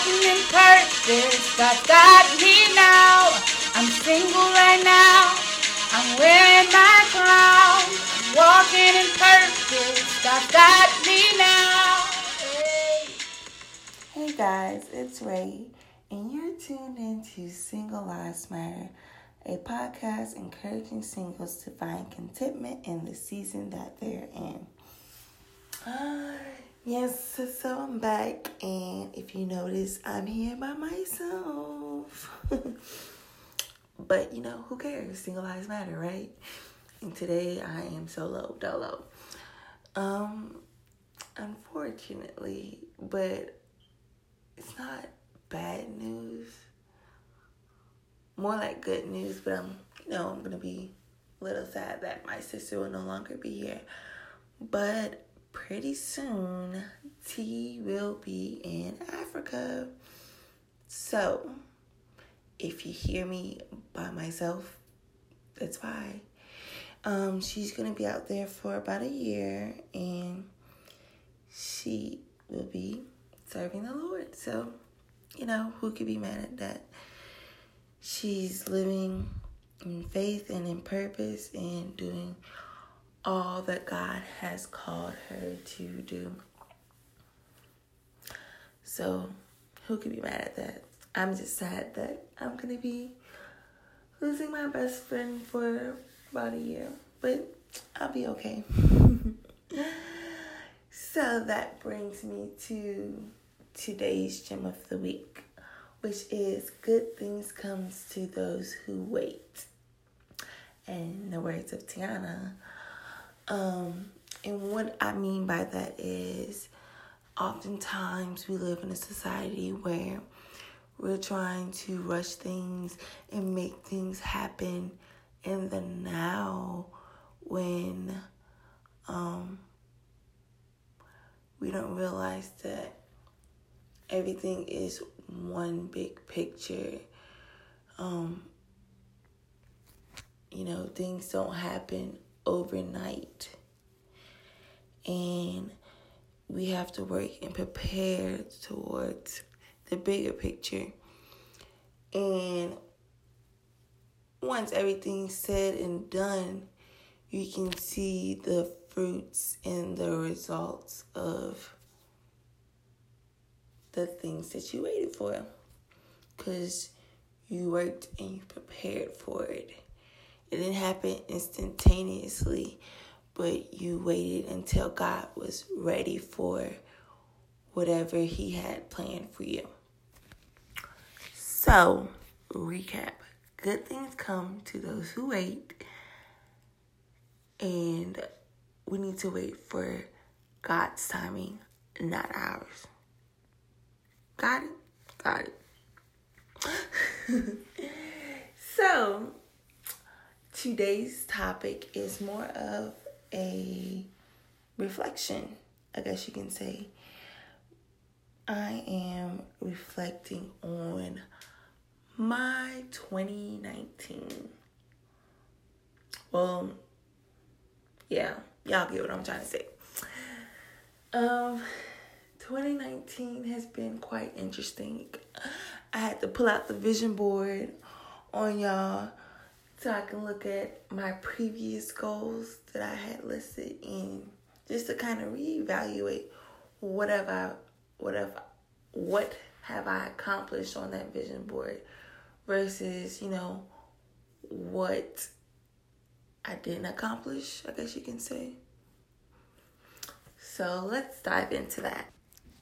walking in purpose. God got me now. I'm single right now. I'm wearing my crown. Walking in purpose. God got me now. Hey. Hey guys, it's Ray, and you're tuned into Single Lives Matter, a podcast encouraging singles to find contentment in the season that they're in. Yes, so I'm back, and if you notice, I'm here by myself. but you know, who cares? Single lives matter, right? And today I am solo dolo. Um, unfortunately, but it's not bad news. More like good news, but I'm, you know, I'm gonna be a little sad that my sister will no longer be here. But pretty soon, T will be in Africa. So, if you hear me by myself, that's why. Um, she's gonna be out there for about a year, and she will be serving the Lord. So, you know, who could be mad at that? She's living in faith and in purpose and doing all that God has called her to do. So, who could be mad at that? I'm just sad that I'm to be losing my best friend for about a year, but I'll be okay. so, that brings me to today's gem of the week, which is good things comes to those who wait. And the words of Tiana, um, and what I mean by that is oftentimes we live in a society where we're trying to rush things and make things happen in the now when um, we don't realize that everything is one big picture. Um, you know, things don't happen overnight. And we have to work and prepare towards the bigger picture. And once everything's said and done, you can see the fruits and the results of the things that you waited for. Because you worked and you prepared for it. It didn't happen instantaneously, but you waited until God was ready for whatever He had planned for you. So, recap good things come to those who wait, and we need to wait for God's timing, not ours. Got it? Got it. so, today's topic is more of a reflection, I guess you can say. I am reflecting on my 2019. Well, yeah, y'all get what I'm trying to say. Um, 2019 has been quite interesting. I had to pull out the vision board on y'all so I can look at my previous goals that I had listed and just to kind of reevaluate whatever whatever what have I accomplished on that vision board versus, you know, what I didn't accomplish, I guess you can say. So let's dive into that.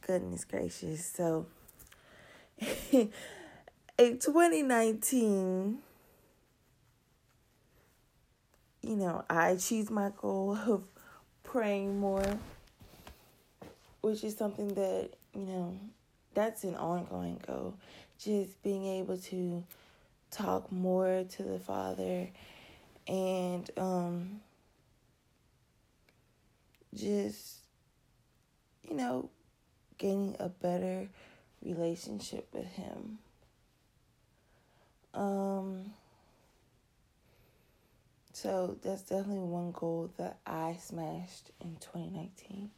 Goodness gracious. So, in 2019, you know, I achieved my goal of praying more, which is something that, you know, that's an ongoing goal. Just being able to talk more to the Father and um, just, you know, gaining a better relationship with Him. Um, So that's definitely one goal that I smashed in 2019.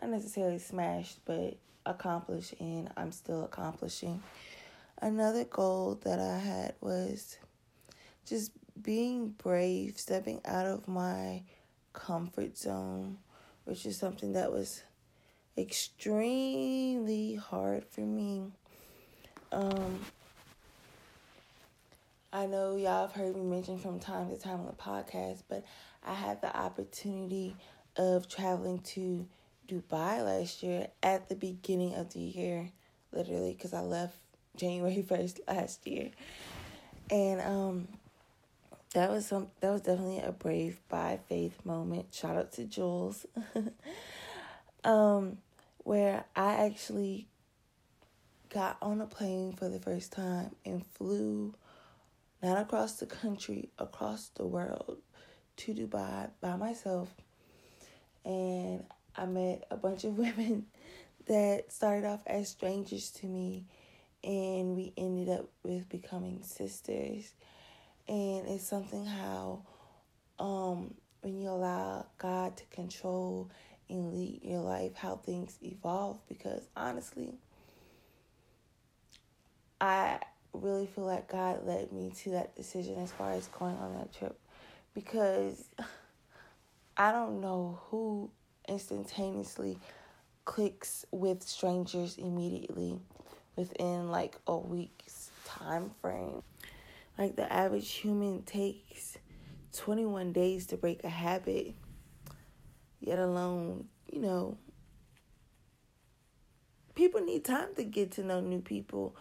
Not necessarily smashed, but accomplished, and I'm still accomplishing. Another goal that I had was just being brave, stepping out of my comfort zone, which is something that was extremely hard for me. Um, I know y'all have heard me mention from time to time on the podcast, but I had the opportunity of traveling to Dubai last year at the beginning of the year, literally, because I left January 1st last year. And um that was some that was definitely a brave by faith moment. Shout out to Jules. um where I actually got on a plane for the first time and flew not across the country, across the world to Dubai by myself. And I met a bunch of women that started off as strangers to me and we ended up with becoming sisters. And it's something how um when you allow God to control and lead your life, how things evolve because honestly I really feel like God led me to that decision as far as going on that trip because I don't know who instantaneously clicks with strangers immediately within like a week's time frame. Like the average human takes 21 days to break a habit, yet alone, you know, people need time to get to know new people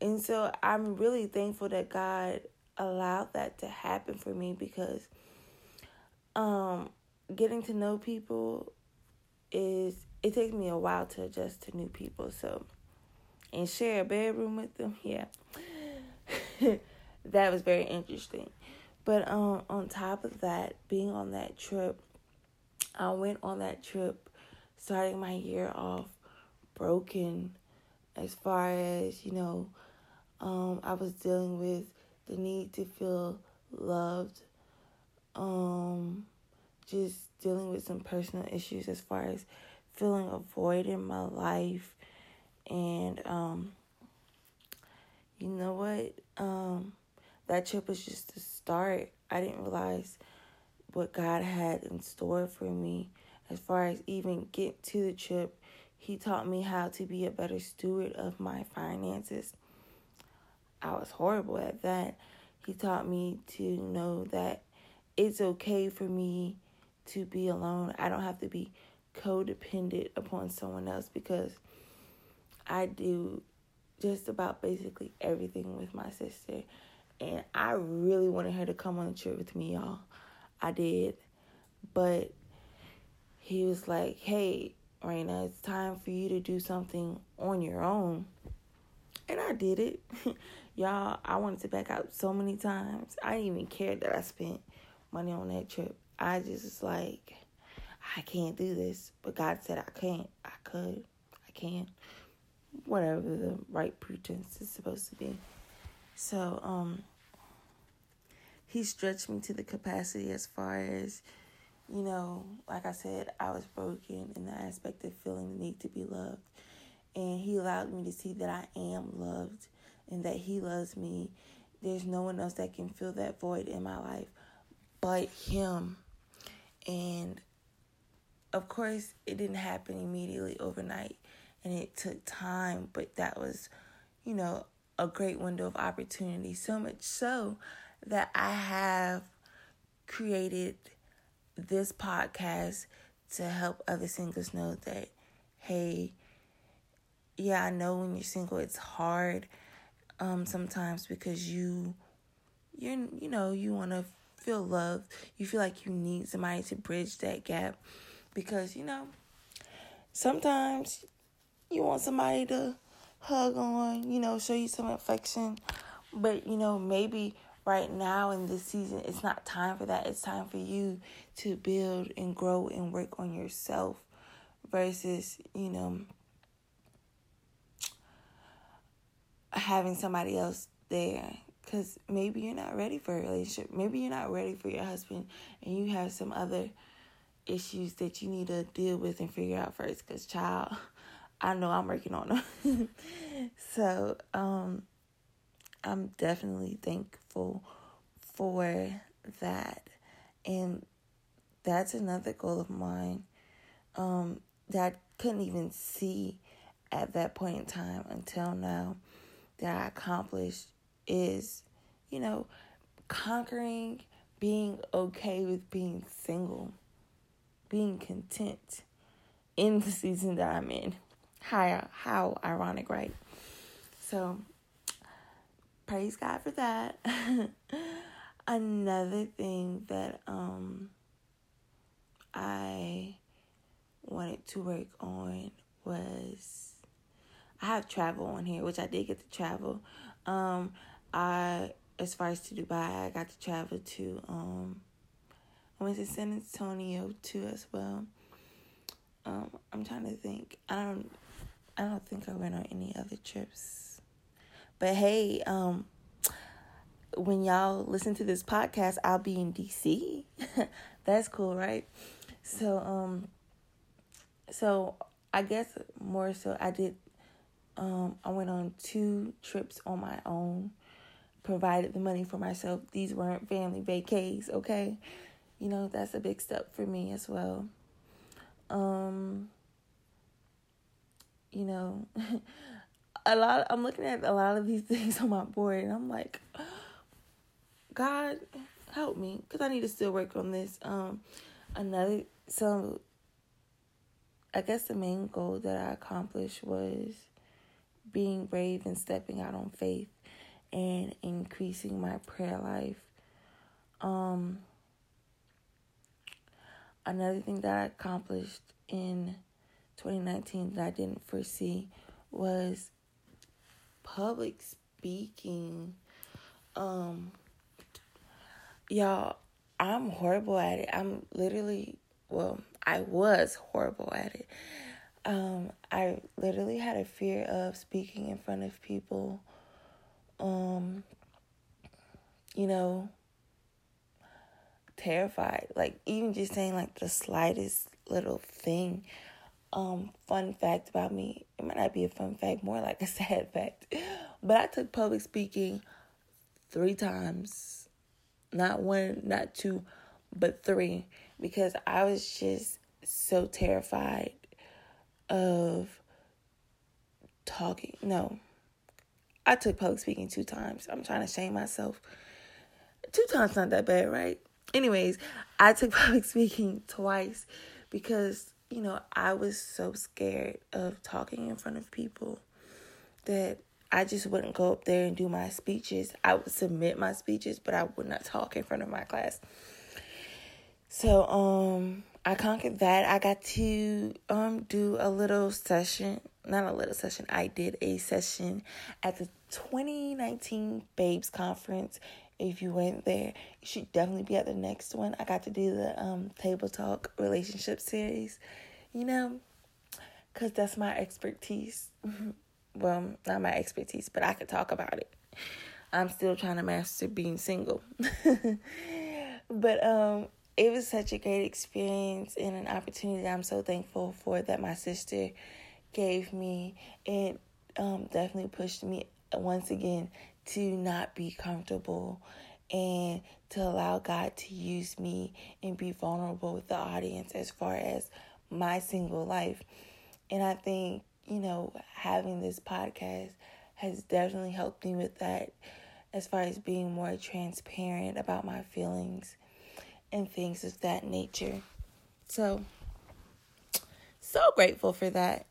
and so I'm really thankful that God allowed that to happen for me because um getting to know people is it takes me a while to adjust to new people. So and share a bedroom with them, yeah. that was very interesting. But um on top of that, being on that trip, I went on that trip starting my year off broken as far as, you know, um, I was dealing with the need to feel loved. Um, just dealing with some personal issues as far as feeling a void in my life. And um, you know what? Um, that trip was just the start. I didn't realize what God had in store for me as far as even get to the trip. He taught me how to be a better steward of my finances I was horrible at that. He taught me to know that it's okay for me to be alone. I don't have to be codependent upon someone else because I do just about basically everything with my sister. And I really wanted her to come on the trip with me, y'all. I did. But he was like, hey, Raina, it's time for you to do something on your own. And I did it. Y'all, I wanted to back out so many times. I didn't even care that I spent money on that trip. I just was like, I can't do this. But God said I can't. I could. I can. Whatever the right pretense is supposed to be. So, um, he stretched me to the capacity as far as, you know, like I said, I was broken in the aspect of feeling the need to be loved. And he allowed me to see that I am loved and that He loves me. There's no one else that can fill that void in my life but Him. And of course, it didn't happen immediately overnight and it took time, but that was, you know, a great window of opportunity. So much so that I have created this podcast to help other singles know that, hey, yeah, I know when you're single it's hard um, sometimes because you you you know you want to feel loved. You feel like you need somebody to bridge that gap because you know sometimes you want somebody to hug on you know show you some affection. But you know maybe right now in this season it's not time for that. It's time for you to build and grow and work on yourself versus you know having somebody else there Because maybe you're not ready for a relationship. Maybe you're not ready for your husband and you have some other issues that you need to deal with and figure out first. Because, child, I know I'm working on them. so, um, I'm definitely thankful for that. And that's another goal of mine um, that I couldn't even see at that point in time until now that I accomplished is, you know, conquering being okay with being single, being content in the season that I'm in. How how ironic, right? So praise God for that. Another thing that um I wanted to work on was I have travel on here, which I did get to travel. Um, I as far as to Dubai, I got to travel to um, I went to San Antonio too as well. Um, I'm trying to think. I don't I don't think I went on any other trips. But hey, um, when y'all listen to this podcast, I'll be in DC. That's cool, right? So um so I guess more so I did um I went on two trips on my own, provided the money for myself. These weren't family vacays, okay? You know, that's a big step for me as well. Um you know, a lot I'm looking at a lot of these things on my board and I'm like God help me cuz I need to still work on this. Um another so I guess the main goal that I accomplished was being brave and stepping out on faith and increasing my prayer life. Um, another thing that I accomplished in 2019 that I didn't foresee was public speaking. Um, y'all, I'm horrible at it. I'm literally, well, I was horrible at it. Um, I literally had a fear of speaking in front of people. Um, you know, terrified. Like even just saying like the slightest little thing. Um, fun fact about me. It might not be a fun fact, more like a sad fact. But I took public speaking three times. Not one, not two, but three because I was just so terrified of talking. No, I took public speaking two times. I'm trying to shame myself. Two times not that bad, right? Anyways, I took public speaking twice because, you know, I was so scared of talking in front of people that I just wouldn't go up there and do my speeches. I would submit my speeches, but I would not talk in front of my class. So um I conquered that. I got to um do a little session, not a little session. I did a session at the 2019 Babes Conference. If you went there, you should definitely be at the next one. I got to do the um table talk relationship series, you know, cuz that's my expertise. well, not my expertise, but I could talk about it. I'm still trying to master being single. but um it was such a great experience and an opportunity that I'm so thankful for that my sister gave me. It um, definitely pushed me once again to not be comfortable and to allow God to use me and be vulnerable with the audience as far as my single life. And I think, you know, having this podcast has definitely helped me with that as far as being more transparent about my feelings and things of that nature. So, so grateful for that.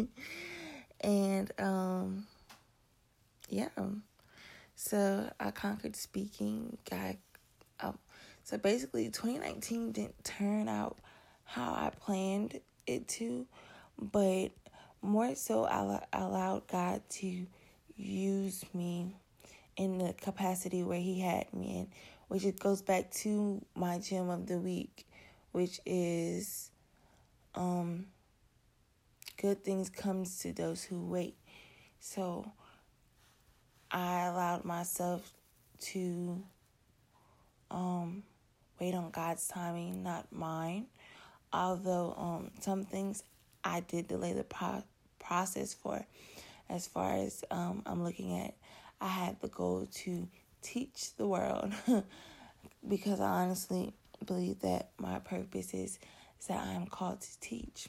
and um yeah. So I conquered speaking. Got um, so basically 2019 didn't turn out how I planned it to, but more so I allowed God to use me in the capacity where he had me in which it goes back to my gem of the week, which is um good things comes to those who wait. So I allowed myself to um, wait on God's timing, not mine. Although um, some things I did delay the pro- process for, as far as um, I'm looking at, I had the goal to teach the world because I honestly believe that my purpose is, is that I am called to teach.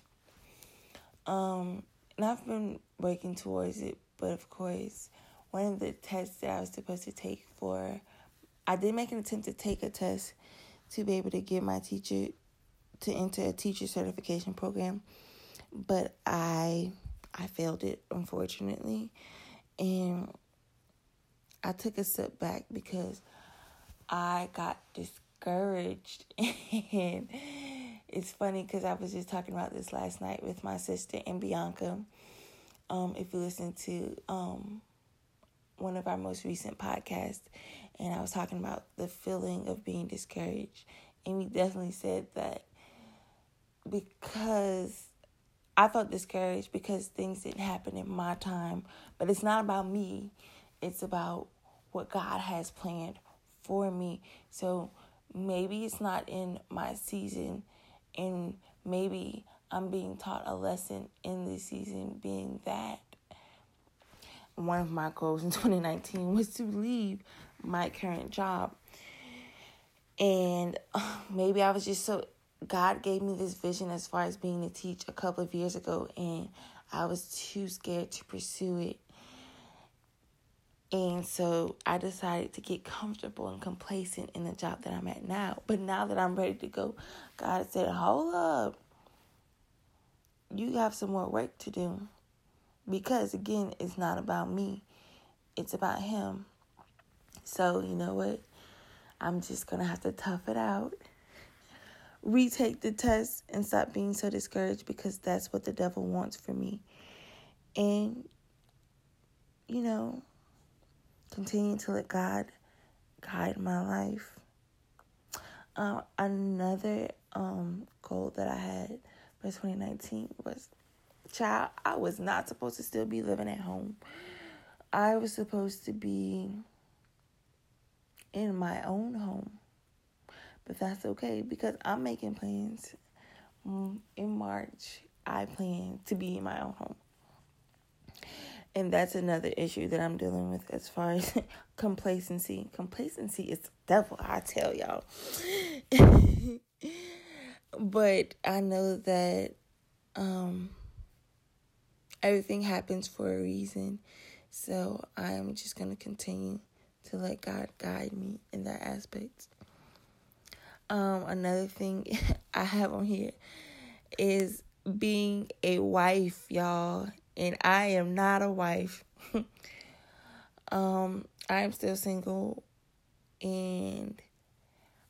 Um, and I've been working towards it, but of course, one of the tests that I was supposed to take for, I did make an attempt to take a test to be able to get my teacher to enter a teacher certification program, but I I failed it unfortunately, and I took a step back because I got discouraged and it's funny because I was just talking about this last night with my sister and Bianca. Um, if you listen to um, one of our most recent podcasts, and I was talking about the feeling of being discouraged, and we definitely said that because I felt discouraged because things didn't happen in my time, but it's not about me, it's about what God has planned for me. So maybe it's not in my season and maybe I'm being taught a lesson in this season, being that one of my goals in 2019 was to leave my current job. And maybe I was just so, God gave me this vision as far as being a teach a couple of years ago, and I was too scared to pursue it. And so I decided to get comfortable and complacent in the job that I'm at now. But now that I'm ready to go, God said, Hold up. You have some more work to do. Because again, it's not about me, it's about Him. So, you know what? I'm just going to have to tough it out, retake the test, and stop being so discouraged because that's what the devil wants for me. And, you know, continue to let God guide my life. Um, another um, goal that I had for 2019 was, child, I was not supposed to still be living at home. I was supposed to be in my own home. But that's okay because I'm making plans. Mm, in March, I plan to be in my own home. And that's another issue that I'm dealing with as far as complacency. Complacency is the devil, I tell y'all. but I know that um, everything happens for a reason. So I'm just going to continue to let God guide me in that aspect. Um, another thing I have on here is being a wife, y'all and I am not a wife. um, I am still single and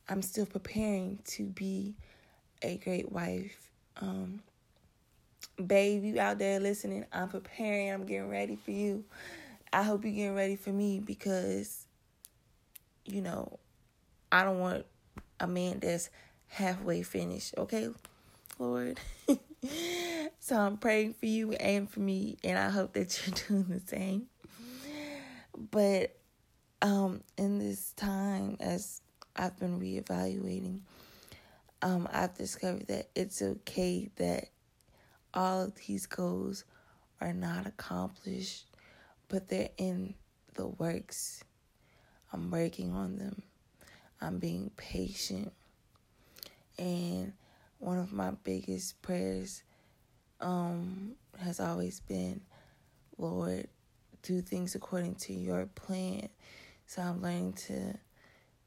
I'm still preparing to be a great wife. Um, babe, you out there listening, I'm preparing, I'm getting ready for you. I hope you're getting ready for me because, you know, I don't want a man that's halfway finished, okay, Lord? so I'm praying for you and for me, and I hope that you're doing the same. But um, in this time, as I've been reevaluating, um, I've discovered that it's okay that all of these goals are not accomplished, but they're in the works. I'm working on them. I'm being patient. And one of my biggest prayers um, has always been, Lord, do things according to your plan. So I'm learning to,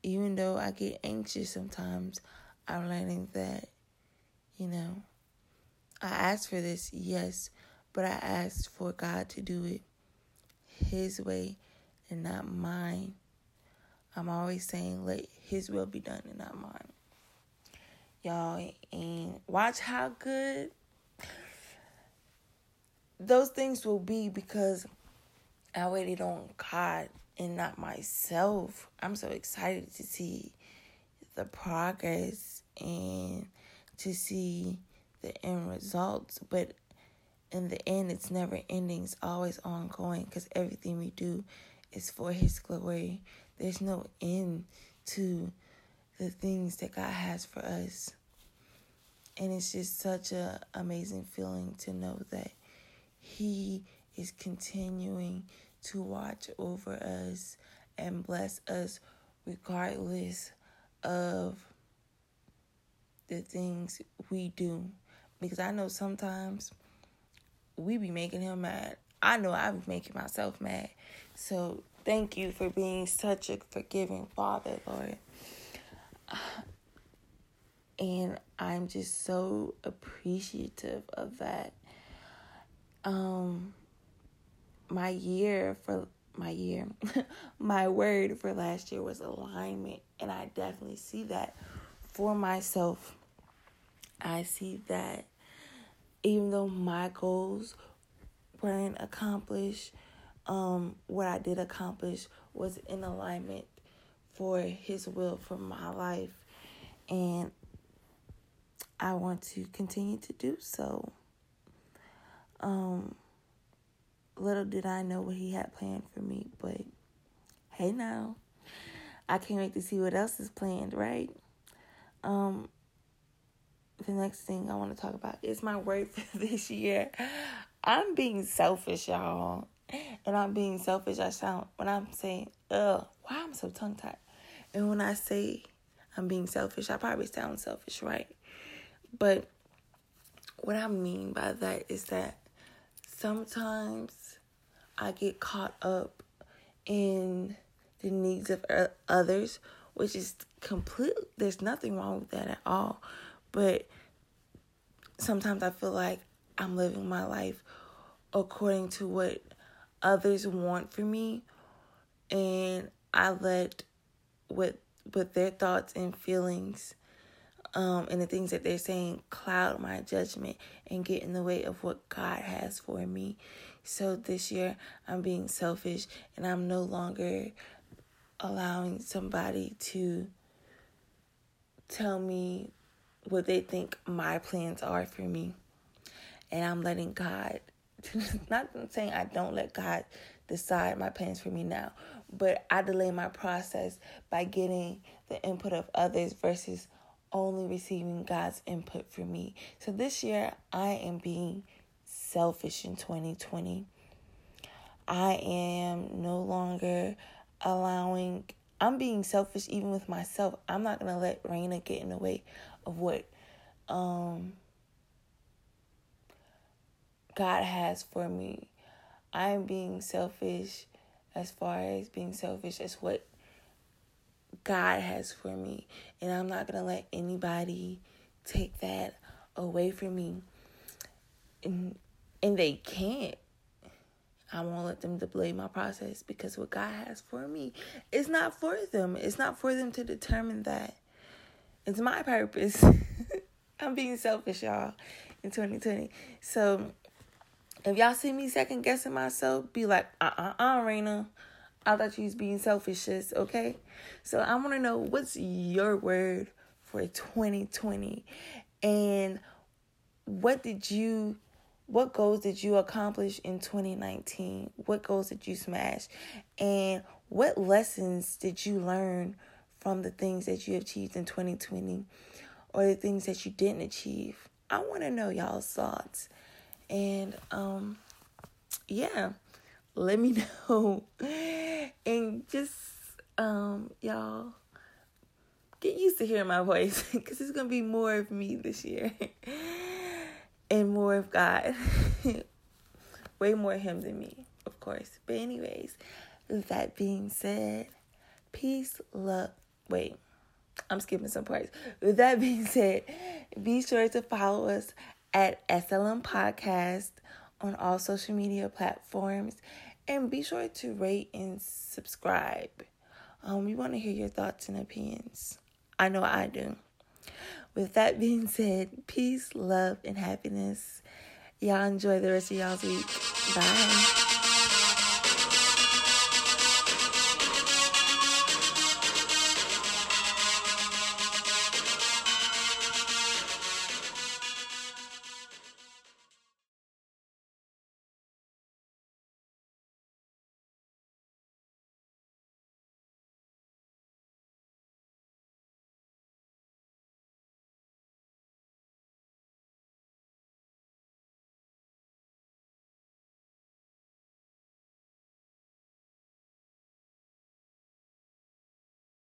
even though I get anxious sometimes, I'm learning that, you know, I asked for this, yes, but I asked for God to do it His way and not mine. I'm always saying, let His will be done and not mine y'all, and watch how good those things will be because I waited on God and not myself. I'm so excited to see the progress and to see the end results. But in the end, it's never ending, it's always ongoing because everything we do is for His glory. There's no end to the things that God has for us. And it's just such an amazing feeling to know that He is continuing to watch over us and bless us regardless of the things we do. Because I know sometimes we be making him mad. I know I be making myself mad. So thank you for being such a forgiving father, Lord. And I'm just so appreciative of that. Um my year for my year, my word for last year was alignment, and I definitely see that for myself. I see that even though my goals weren't accomplished, um, what I did accomplish was in alignment for His will for my life, and I want to continue to do so. Um, little did I know what he had planned for me, but hey now. I can't wait to see what else is planned, right? Um the next thing I want to talk about is my word for this year. I'm being selfish, y'all. And I'm being selfish. I sound when I'm saying, ugh, why I'm so tongue tied. And when I say I'm being selfish, I probably sound selfish, right? But what I mean by that is that sometimes I get caught up in the needs of others, which is complete. There's nothing wrong with that at all. But sometimes I feel like I'm living my life according to what others want for me, and I let what with their thoughts and feelings um, and the things that they're saying cloud my judgment and get in the way of what God has for me. So this year, I'm being selfish and I'm no longer allowing somebody to tell me what they think my plans are for me. And I'm letting God, not saying I don't let God decide my plans for me now, but I delay my process by getting the input of others versus only receiving God's input for me. So this year, I am being selfish in 2020. I am no longer allowing, I'm being selfish even with myself. I'm not going to let Raina get in the way of what um, God has for me. I'm being selfish as far as being selfish as what God has for me. And I'm not going to let anybody take that away from me. And, and they can't. I won't let them delay my process because what God has for me is not for them. It's not for them to determine that. It's my purpose. I'm being selfish, y'all, in 2020. So if y'all see me second guessing myself, be like, uh uh uh, Raina. I thought you was being selfish, okay? So I want to know what's your word for 2020 and what did you what goals did you accomplish in 2019? What goals did you smash? And what lessons did you learn from the things that you achieved in 2020 or the things that you didn't achieve? I want to know y'all's thoughts. And um yeah, let me know. and just um y'all get used to hearing my voice cuz it's to be more of me this year. and more of God. Way more him than me, of course. But anyways, that being said, peace, love. Wait, I'm skipping some parts. With that being said, be sure to follow us at SLM Podcast on all social media platforms. And be sure to rate and subscribe. Um, we want to hear your thoughts and opinions. I know I do. With that being said, peace, love, and happiness. Y'all enjoy the rest of y'all's week. Bye.